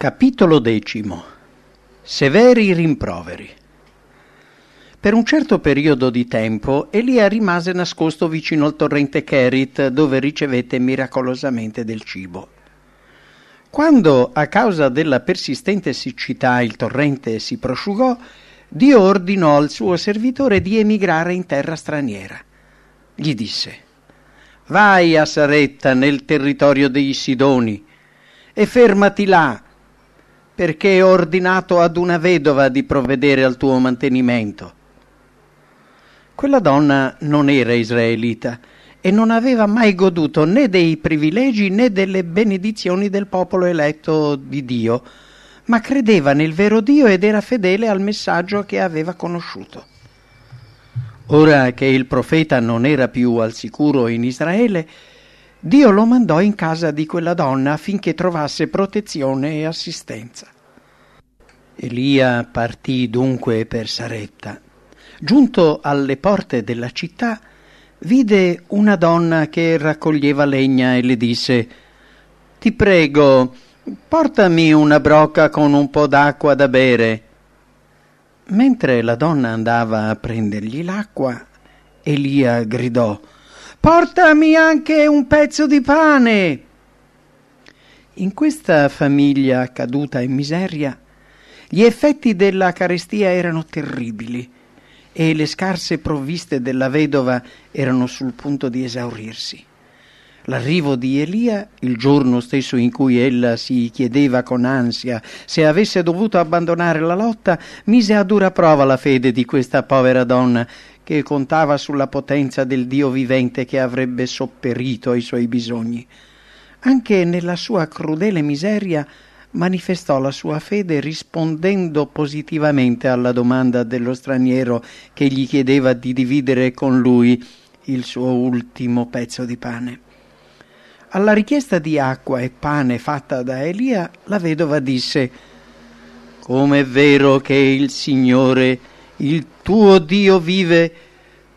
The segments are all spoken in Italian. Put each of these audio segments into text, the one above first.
Capitolo decimo. Severi rimproveri. Per un certo periodo di tempo Elia rimase nascosto vicino al torrente Kerit, dove ricevette miracolosamente del cibo. Quando, a causa della persistente siccità, il torrente si prosciugò, Dio ordinò al suo servitore di emigrare in terra straniera. Gli disse: Vai a Saretta nel territorio dei Sidoni e fermati là perché è ordinato ad una vedova di provvedere al tuo mantenimento. Quella donna non era israelita e non aveva mai goduto né dei privilegi né delle benedizioni del popolo eletto di Dio, ma credeva nel vero Dio ed era fedele al messaggio che aveva conosciuto. Ora che il profeta non era più al sicuro in Israele, Dio lo mandò in casa di quella donna affinché trovasse protezione e assistenza. Elia partì dunque per Saretta. Giunto alle porte della città, vide una donna che raccoglieva legna e le disse Ti prego, portami una brocca con un po' d'acqua da bere. Mentre la donna andava a prendergli l'acqua, Elia gridò Portami anche un pezzo di pane. In questa famiglia caduta in miseria, gli effetti della carestia erano terribili e le scarse provviste della vedova erano sul punto di esaurirsi. L'arrivo di Elia, il giorno stesso in cui ella si chiedeva con ansia se avesse dovuto abbandonare la lotta, mise a dura prova la fede di questa povera donna che contava sulla potenza del Dio vivente che avrebbe sopperito ai suoi bisogni. Anche nella sua crudele miseria manifestò la sua fede rispondendo positivamente alla domanda dello straniero che gli chiedeva di dividere con lui il suo ultimo pezzo di pane. Alla richiesta di acqua e pane fatta da Elia, la vedova disse Come è vero che il Signore il tuo Dio vive,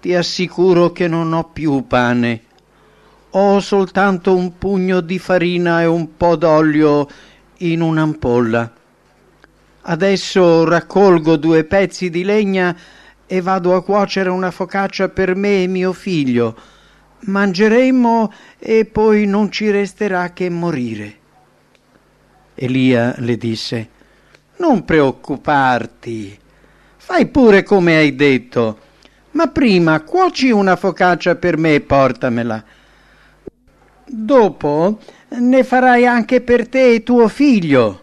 ti assicuro che non ho più pane. Ho soltanto un pugno di farina e un po' d'olio in un'ampolla. Adesso raccolgo due pezzi di legna e vado a cuocere una focaccia per me e mio figlio. Mangeremo e poi non ci resterà che morire. Elia le disse, Non preoccuparti, Fai pure come hai detto, ma prima cuoci una focaccia per me e portamela. Dopo ne farai anche per te e tuo figlio.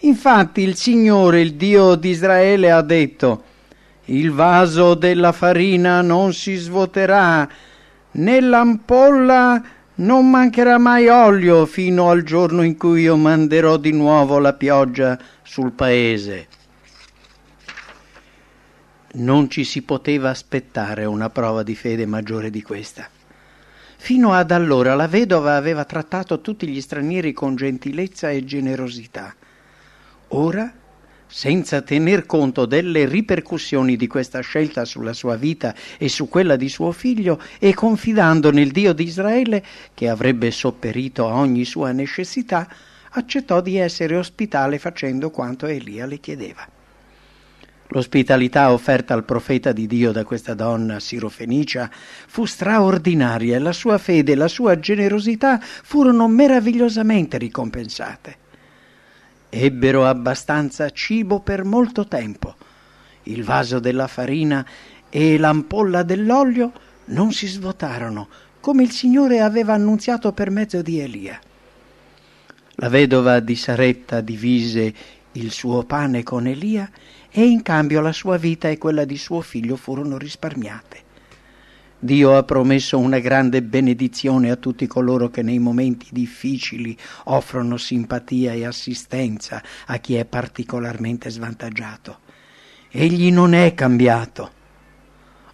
Infatti il Signore, il Dio di Israele, ha detto, il vaso della farina non si svuoterà, nell'ampolla non mancherà mai olio fino al giorno in cui io manderò di nuovo la pioggia sul paese non ci si poteva aspettare una prova di fede maggiore di questa. Fino ad allora la vedova aveva trattato tutti gli stranieri con gentilezza e generosità. Ora, senza tener conto delle ripercussioni di questa scelta sulla sua vita e su quella di suo figlio, e confidando nel Dio di Israele, che avrebbe sopperito a ogni sua necessità, accettò di essere ospitale facendo quanto Elia le chiedeva. L'ospitalità offerta al profeta di Dio da questa donna sirofenicia fu straordinaria e la sua fede e la sua generosità furono meravigliosamente ricompensate. Ebbero abbastanza cibo per molto tempo. Il vaso della farina e l'ampolla dell'olio non si svuotarono, come il Signore aveva annunziato per mezzo di Elia. La vedova di Saretta divise il suo pane con Elia e in cambio la sua vita e quella di suo figlio furono risparmiate. Dio ha promesso una grande benedizione a tutti coloro che nei momenti difficili offrono simpatia e assistenza a chi è particolarmente svantaggiato. Egli non è cambiato.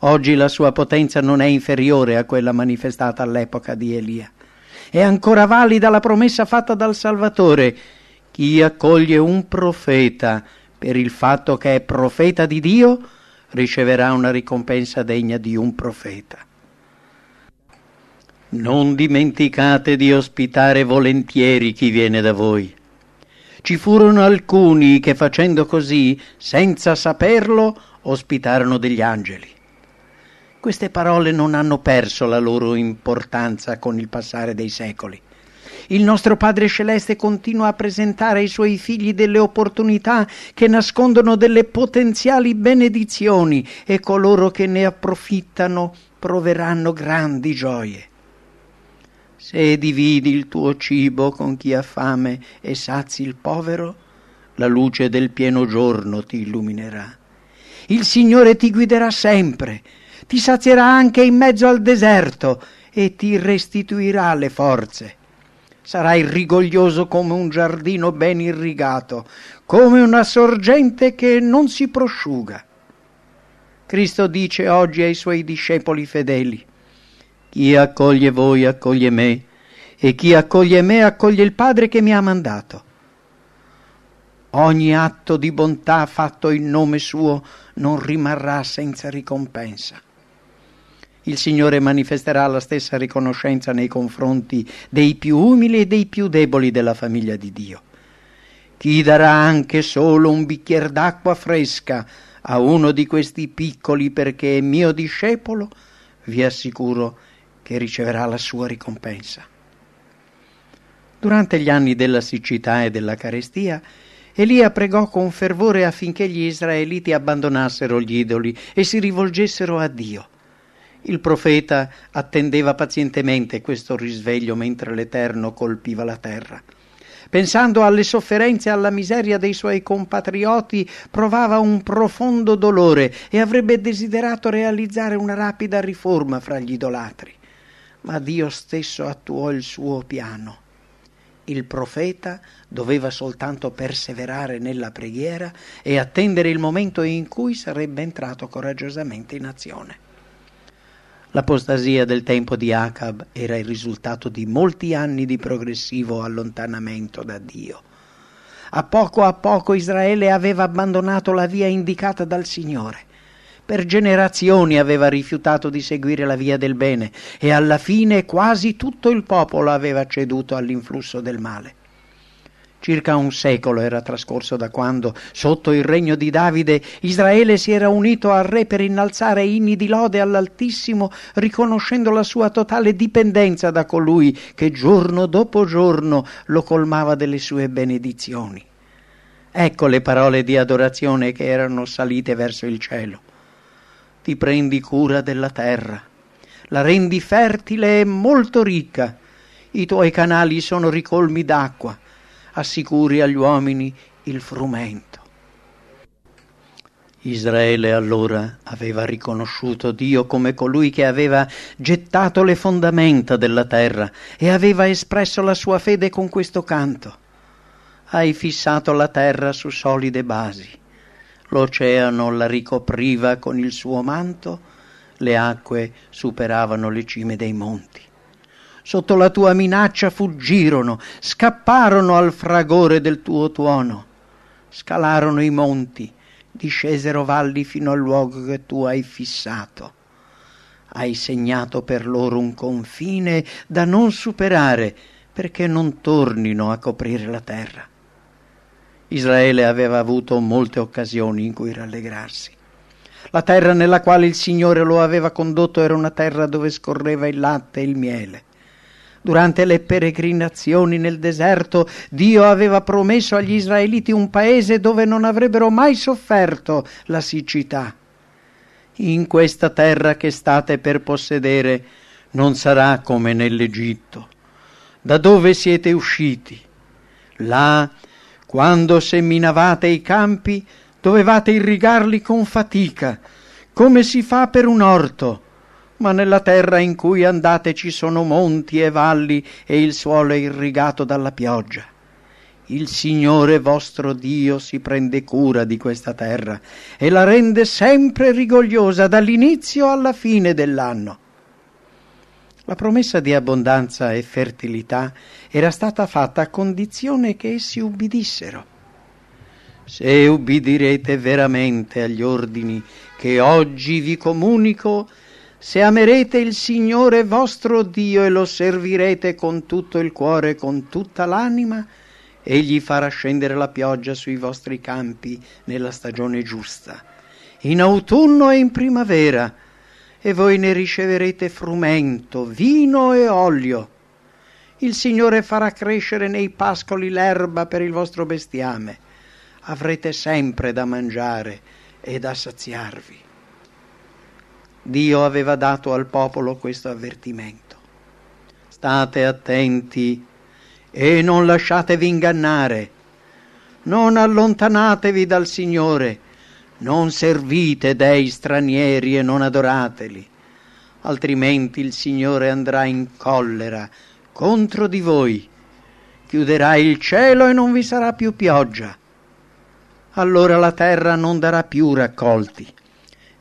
Oggi la sua potenza non è inferiore a quella manifestata all'epoca di Elia. È ancora valida la promessa fatta dal Salvatore chi accoglie un profeta per il fatto che è profeta di Dio riceverà una ricompensa degna di un profeta. Non dimenticate di ospitare volentieri chi viene da voi. Ci furono alcuni che facendo così, senza saperlo, ospitarono degli angeli. Queste parole non hanno perso la loro importanza con il passare dei secoli. Il nostro Padre Celeste continua a presentare ai suoi figli delle opportunità che nascondono delle potenziali benedizioni e coloro che ne approfittano proveranno grandi gioie. Se dividi il tuo cibo con chi ha fame e sazi il povero, la luce del pieno giorno ti illuminerà. Il Signore ti guiderà sempre, ti sazierà anche in mezzo al deserto e ti restituirà le forze. Sarai rigoglioso come un giardino ben irrigato, come una sorgente che non si prosciuga. Cristo dice oggi ai suoi discepoli fedeli, chi accoglie voi accoglie me, e chi accoglie me accoglie il Padre che mi ha mandato. Ogni atto di bontà fatto in nome suo non rimarrà senza ricompensa. Il Signore manifesterà la stessa riconoscenza nei confronti dei più umili e dei più deboli della famiglia di Dio. Chi darà anche solo un bicchiere d'acqua fresca a uno di questi piccoli perché è mio discepolo, vi assicuro che riceverà la sua ricompensa. Durante gli anni della siccità e della carestia, Elia pregò con fervore affinché gli israeliti abbandonassero gli idoli e si rivolgessero a Dio. Il profeta attendeva pazientemente questo risveglio mentre l'Eterno colpiva la terra. Pensando alle sofferenze e alla miseria dei suoi compatrioti, provava un profondo dolore e avrebbe desiderato realizzare una rapida riforma fra gli idolatri ma Dio stesso attuò il suo piano. Il profeta doveva soltanto perseverare nella preghiera e attendere il momento in cui sarebbe entrato coraggiosamente in azione. L'apostasia del tempo di Acab era il risultato di molti anni di progressivo allontanamento da Dio. A poco a poco Israele aveva abbandonato la via indicata dal Signore per generazioni aveva rifiutato di seguire la via del bene e alla fine quasi tutto il popolo aveva ceduto all'influsso del male. Circa un secolo era trascorso da quando, sotto il regno di Davide, Israele si era unito al re per innalzare inni di lode all'Altissimo, riconoscendo la sua totale dipendenza da colui che giorno dopo giorno lo colmava delle sue benedizioni. Ecco le parole di adorazione che erano salite verso il cielo ti prendi cura della terra, la rendi fertile e molto ricca, i tuoi canali sono ricolmi d'acqua, assicuri agli uomini il frumento. Israele allora aveva riconosciuto Dio come colui che aveva gettato le fondamenta della terra e aveva espresso la sua fede con questo canto. Hai fissato la terra su solide basi l'oceano la ricopriva con il suo manto, le acque superavano le cime dei monti. Sotto la tua minaccia fuggirono, scapparono al fragore del tuo tuono, scalarono i monti, discesero valli fino al luogo che tu hai fissato. Hai segnato per loro un confine da non superare, perché non tornino a coprire la terra. Israele aveva avuto molte occasioni in cui rallegrarsi. La terra nella quale il Signore lo aveva condotto era una terra dove scorreva il latte e il miele. Durante le peregrinazioni nel deserto Dio aveva promesso agli israeliti un paese dove non avrebbero mai sofferto la siccità. In questa terra che state per possedere non sarà come nell'Egitto, da dove siete usciti. Là quando seminavate i campi, dovevate irrigarli con fatica, come si fa per un orto, ma nella terra in cui andate ci sono monti e valli e il suolo è irrigato dalla pioggia. Il Signore vostro Dio si prende cura di questa terra e la rende sempre rigogliosa dall'inizio alla fine dell'anno. La promessa di abbondanza e fertilità era stata fatta a condizione che essi ubbidissero. Se ubbidirete veramente agli ordini che oggi vi comunico, se amerete il Signore vostro Dio e lo servirete con tutto il cuore e con tutta l'anima, Egli farà scendere la pioggia sui vostri campi nella stagione giusta, in autunno e in primavera, e voi ne riceverete frumento, vino e olio. Il Signore farà crescere nei pascoli l'erba per il vostro bestiame. Avrete sempre da mangiare e da saziarvi. Dio aveva dato al popolo questo avvertimento. State attenti e non lasciatevi ingannare. Non allontanatevi dal Signore, non servite dei stranieri e non adorateli, altrimenti il Signore andrà in collera contro di voi, chiuderà il cielo e non vi sarà più pioggia. Allora la terra non darà più raccolti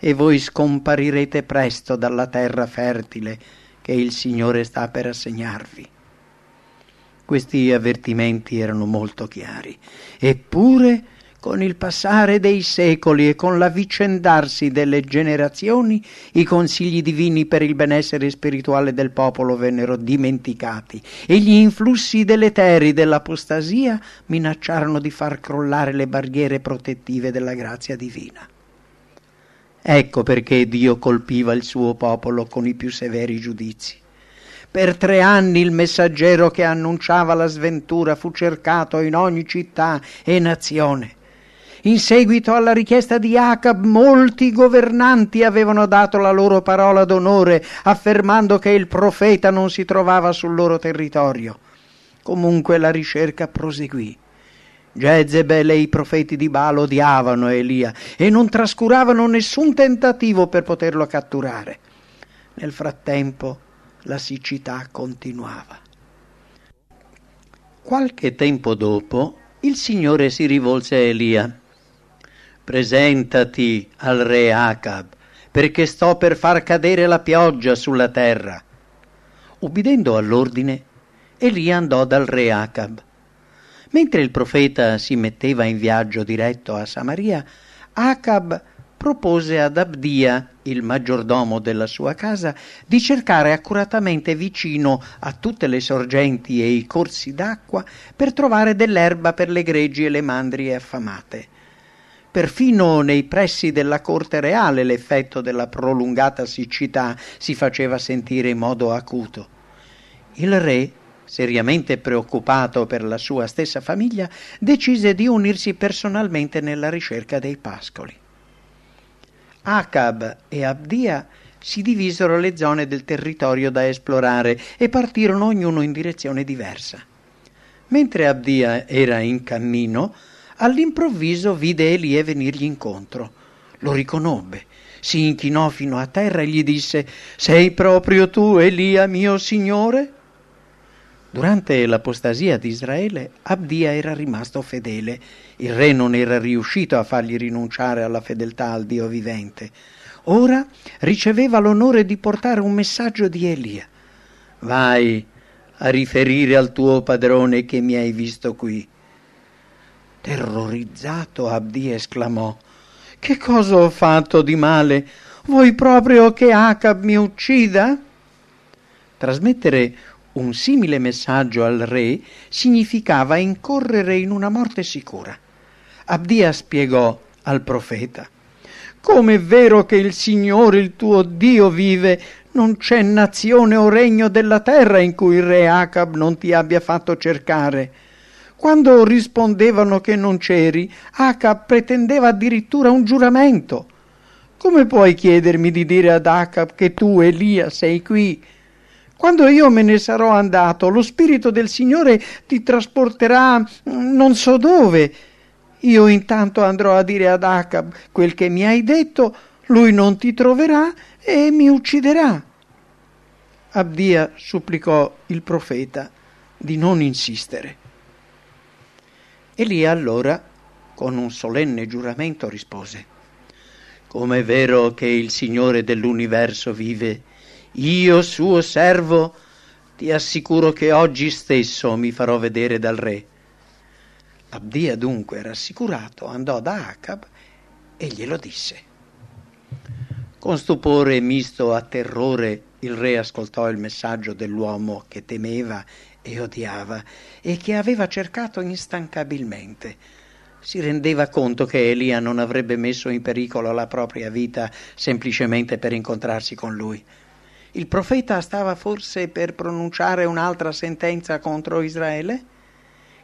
e voi scomparirete presto dalla terra fertile che il Signore sta per assegnarvi. Questi avvertimenti erano molto chiari, eppure con il passare dei secoli e con l'avvicendarsi delle generazioni, i consigli divini per il benessere spirituale del popolo vennero dimenticati e gli influssi deleteri dell'apostasia minacciarono di far crollare le barriere protettive della grazia divina. Ecco perché Dio colpiva il suo popolo con i più severi giudizi. Per tre anni il messaggero che annunciava la sventura fu cercato in ogni città e nazione. In seguito alla richiesta di Acab, molti governanti avevano dato la loro parola d'onore, affermando che il profeta non si trovava sul loro territorio. Comunque la ricerca proseguì. Jezebel e i profeti di Baal odiavano Elia e non trascuravano nessun tentativo per poterlo catturare. Nel frattempo la siccità continuava. Qualche tempo dopo il Signore si rivolse a Elia. Presentati al re Acab, perché sto per far cadere la pioggia sulla terra. Ubbidendo all'ordine, Elia andò dal re Acab. Mentre il profeta si metteva in viaggio diretto a Samaria, Acab propose ad Abdia, il maggiordomo della sua casa, di cercare accuratamente vicino a tutte le sorgenti e i corsi d'acqua per trovare dell'erba per le greggi e le mandrie affamate. Perfino nei pressi della corte reale l'effetto della prolungata siccità si faceva sentire in modo acuto. Il re, seriamente preoccupato per la sua stessa famiglia, decise di unirsi personalmente nella ricerca dei pascoli. Acab e Abdia si divisero le zone del territorio da esplorare e partirono ognuno in direzione diversa. Mentre Abdia era in cammino, all'improvviso vide Elie venirgli incontro. Lo riconobbe, si inchinò fino a terra e gli disse Sei proprio tu, Elia, mio signore? Durante l'apostasia di Israele, Abdia era rimasto fedele. Il re non era riuscito a fargli rinunciare alla fedeltà al Dio vivente. Ora riceveva l'onore di portare un messaggio di Elia. Vai a riferire al tuo padrone che mi hai visto qui. Terrorizzato, Abdia esclamò: Che cosa ho fatto di male? Vuoi proprio che Acab mi uccida? Trasmettere un simile messaggio al re significava incorrere in una morte sicura. Abdia spiegò al profeta come è vero che il Signore il tuo Dio vive, non c'è nazione o regno della terra in cui il re Acab non ti abbia fatto cercare. Quando rispondevano che non c'eri, Acab pretendeva addirittura un giuramento. Come puoi chiedermi di dire ad Acab che tu, Elia, sei qui? Quando io me ne sarò andato, lo Spirito del Signore ti trasporterà mm, non so dove. Io intanto andrò a dire ad Acab quel che mi hai detto, lui non ti troverà e mi ucciderà. Abdia supplicò il profeta di non insistere. Elia allora, con un solenne giuramento, rispose Come è vero che il Signore dell'universo vive, io, suo servo, ti assicuro che oggi stesso mi farò vedere dal re. Abdia dunque, rassicurato, andò da Acab e glielo disse. Con stupore misto a terrore il re ascoltò il messaggio dell'uomo che temeva e odiava e che aveva cercato instancabilmente. Si rendeva conto che Elia non avrebbe messo in pericolo la propria vita semplicemente per incontrarsi con lui. Il profeta stava forse per pronunciare un'altra sentenza contro Israele?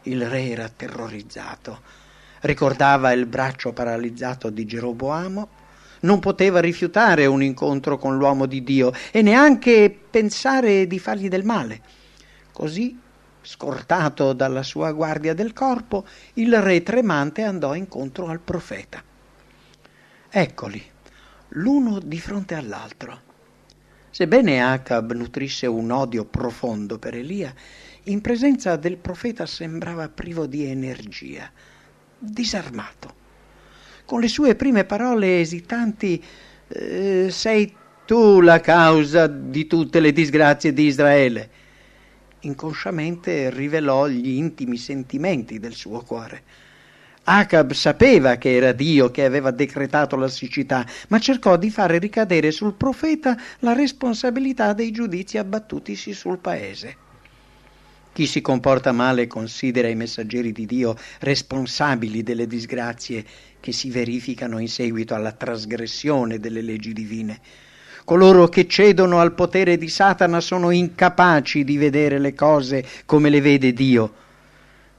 Il re era terrorizzato. Ricordava il braccio paralizzato di Geroboamo. Non poteva rifiutare un incontro con l'uomo di Dio e neanche pensare di fargli del male. Così, scortato dalla sua guardia del corpo, il re tremante andò incontro al profeta. Eccoli, l'uno di fronte all'altro. Sebbene Acab nutrisse un odio profondo per Elia, in presenza del profeta sembrava privo di energia, disarmato. Con le sue prime parole esitanti, eh, sei tu la causa di tutte le disgrazie di Israele inconsciamente rivelò gli intimi sentimenti del suo cuore. Acab sapeva che era Dio che aveva decretato la siccità, ma cercò di fare ricadere sul profeta la responsabilità dei giudizi abbattutisi sul paese. Chi si comporta male considera i messaggeri di Dio responsabili delle disgrazie che si verificano in seguito alla trasgressione delle leggi divine. Coloro che cedono al potere di Satana sono incapaci di vedere le cose come le vede Dio.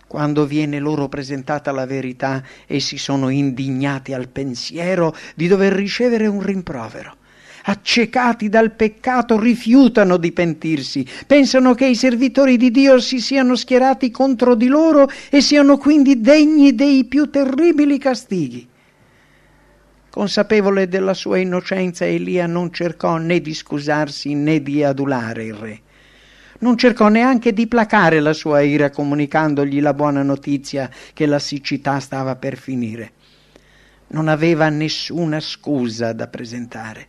Quando viene loro presentata la verità, essi sono indignati al pensiero di dover ricevere un rimprovero. Accecati dal peccato rifiutano di pentirsi, pensano che i servitori di Dio si siano schierati contro di loro e siano quindi degni dei più terribili castighi. Consapevole della sua innocenza, Elia non cercò né di scusarsi né di adulare il re. Non cercò neanche di placare la sua ira comunicandogli la buona notizia che la siccità stava per finire. Non aveva nessuna scusa da presentare.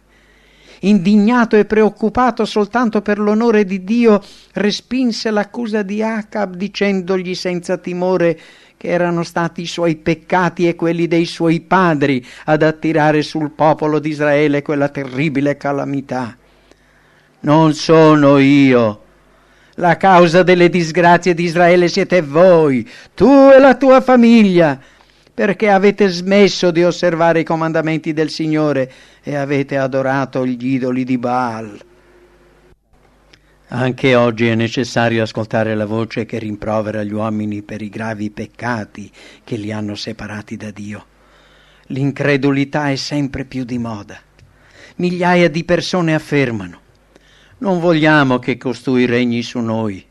Indignato e preoccupato soltanto per l'onore di Dio, respinse l'accusa di Acab dicendogli senza timore che erano stati i suoi peccati e quelli dei suoi padri ad attirare sul popolo di Israele quella terribile calamità. Non sono io. La causa delle disgrazie di Israele siete voi, tu e la tua famiglia, perché avete smesso di osservare i comandamenti del Signore e avete adorato gli idoli di Baal. Anche oggi è necessario ascoltare la voce che rimprovera gli uomini per i gravi peccati che li hanno separati da Dio. L'incredulità è sempre più di moda. Migliaia di persone affermano non vogliamo che costui regni su noi.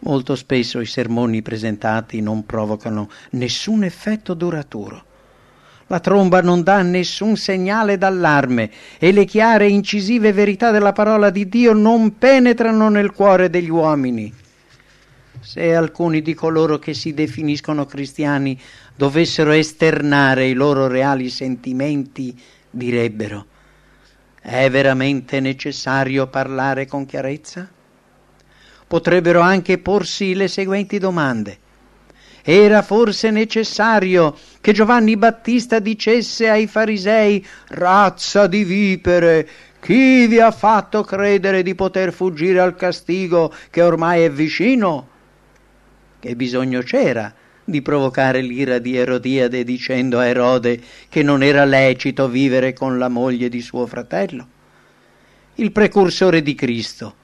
Molto spesso i sermoni presentati non provocano nessun effetto duraturo. La tromba non dà nessun segnale d'allarme e le chiare e incisive verità della parola di Dio non penetrano nel cuore degli uomini. Se alcuni di coloro che si definiscono cristiani dovessero esternare i loro reali sentimenti, direbbero è veramente necessario parlare con chiarezza? Potrebbero anche porsi le seguenti domande. Era forse necessario che Giovanni Battista dicesse ai farisei razza di vipere, chi vi ha fatto credere di poter fuggire al castigo che ormai è vicino? Che bisogno c'era di provocare l'ira di Erodiade dicendo a Erode che non era lecito vivere con la moglie di suo fratello? Il precursore di Cristo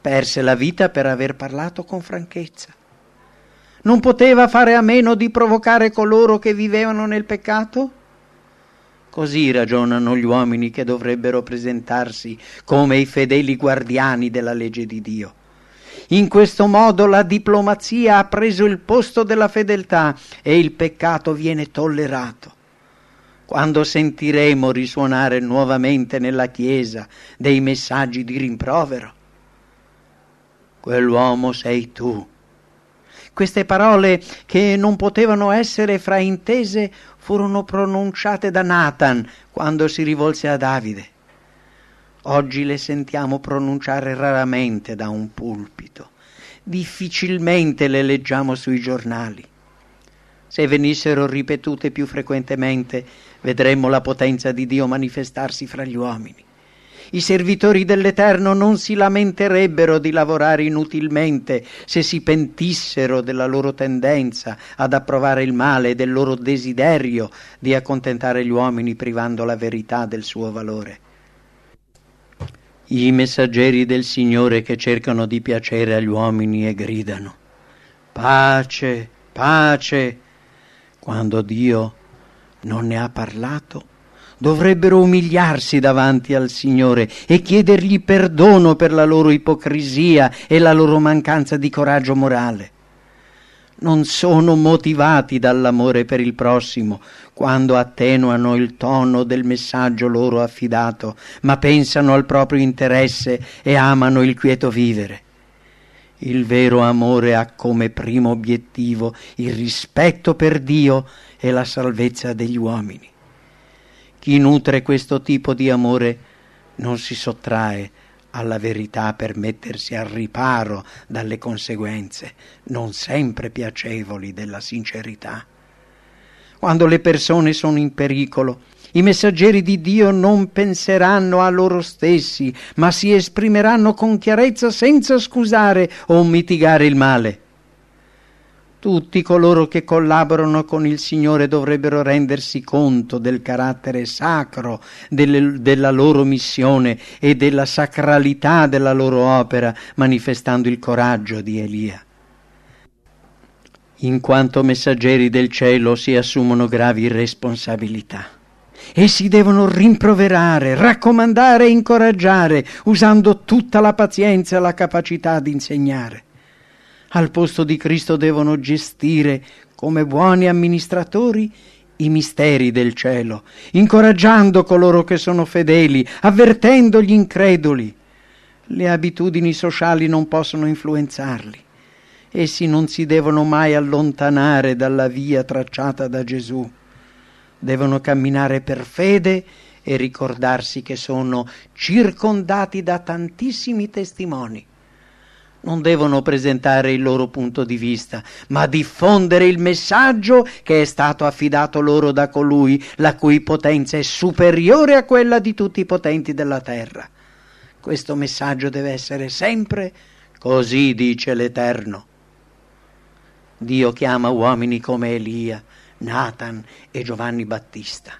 perse la vita per aver parlato con franchezza non poteva fare a meno di provocare coloro che vivevano nel peccato? Così ragionano gli uomini che dovrebbero presentarsi come i fedeli guardiani della legge di Dio. In questo modo la diplomazia ha preso il posto della fedeltà e il peccato viene tollerato. Quando sentiremo risuonare nuovamente nella Chiesa dei messaggi di rimprovero? Quell'uomo sei tu queste parole che non potevano essere fraintese furono pronunciate da Nathan quando si rivolse a Davide. Oggi le sentiamo pronunciare raramente da un pulpito, difficilmente le leggiamo sui giornali. Se venissero ripetute più frequentemente, vedremmo la potenza di Dio manifestarsi fra gli uomini. I servitori dell'Eterno non si lamenterebbero di lavorare inutilmente se si pentissero della loro tendenza ad approvare il male e del loro desiderio di accontentare gli uomini privando la verità del suo valore. I messaggeri del Signore che cercano di piacere agli uomini e gridano pace, pace, quando Dio non ne ha parlato dovrebbero umiliarsi davanti al Signore e chiedergli perdono per la loro ipocrisia e la loro mancanza di coraggio morale. Non sono motivati dall'amore per il prossimo quando attenuano il tono del messaggio loro affidato, ma pensano al proprio interesse e amano il quieto vivere. Il vero amore ha come primo obiettivo il rispetto per Dio e la salvezza degli uomini. Chi nutre questo tipo di amore non si sottrae alla verità per mettersi al riparo dalle conseguenze, non sempre piacevoli, della sincerità. Quando le persone sono in pericolo, i messaggeri di Dio non penseranno a loro stessi, ma si esprimeranno con chiarezza senza scusare o mitigare il male. Tutti coloro che collaborano con il Signore dovrebbero rendersi conto del carattere sacro delle, della loro missione e della sacralità della loro opera, manifestando il coraggio di Elia. In quanto messaggeri del cielo si assumono gravi responsabilità. Essi devono rimproverare, raccomandare e incoraggiare, usando tutta la pazienza e la capacità di insegnare al posto di Cristo devono gestire come buoni amministratori i misteri del cielo, incoraggiando coloro che sono fedeli, avvertendo gli increduli. Le abitudini sociali non possono influenzarli. Essi non si devono mai allontanare dalla via tracciata da Gesù. Devono camminare per fede e ricordarsi che sono circondati da tantissimi testimoni non devono presentare il loro punto di vista, ma diffondere il messaggio che è stato affidato loro da colui la cui potenza è superiore a quella di tutti i potenti della terra. Questo messaggio deve essere sempre così, dice l'Eterno. Dio chiama uomini come Elia, Nathan e Giovanni Battista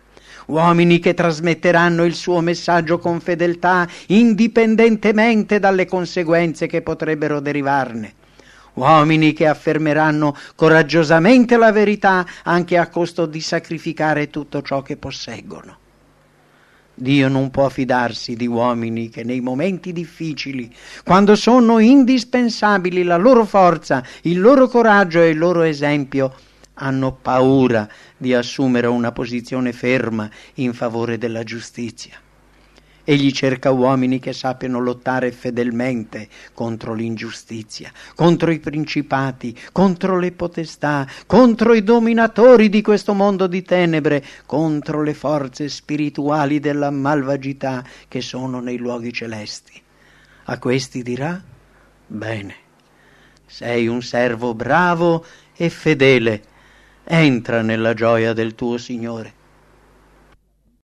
uomini che trasmetteranno il suo messaggio con fedeltà indipendentemente dalle conseguenze che potrebbero derivarne. Uomini che affermeranno coraggiosamente la verità anche a costo di sacrificare tutto ciò che posseggono. Dio non può fidarsi di uomini che nei momenti difficili, quando sono indispensabili la loro forza, il loro coraggio e il loro esempio, hanno paura di assumere una posizione ferma in favore della giustizia. Egli cerca uomini che sappiano lottare fedelmente contro l'ingiustizia, contro i principati, contro le potestà, contro i dominatori di questo mondo di tenebre, contro le forze spirituali della malvagità che sono nei luoghi celesti. A questi dirà, bene, sei un servo bravo e fedele, entra nella gioia del tuo Signore.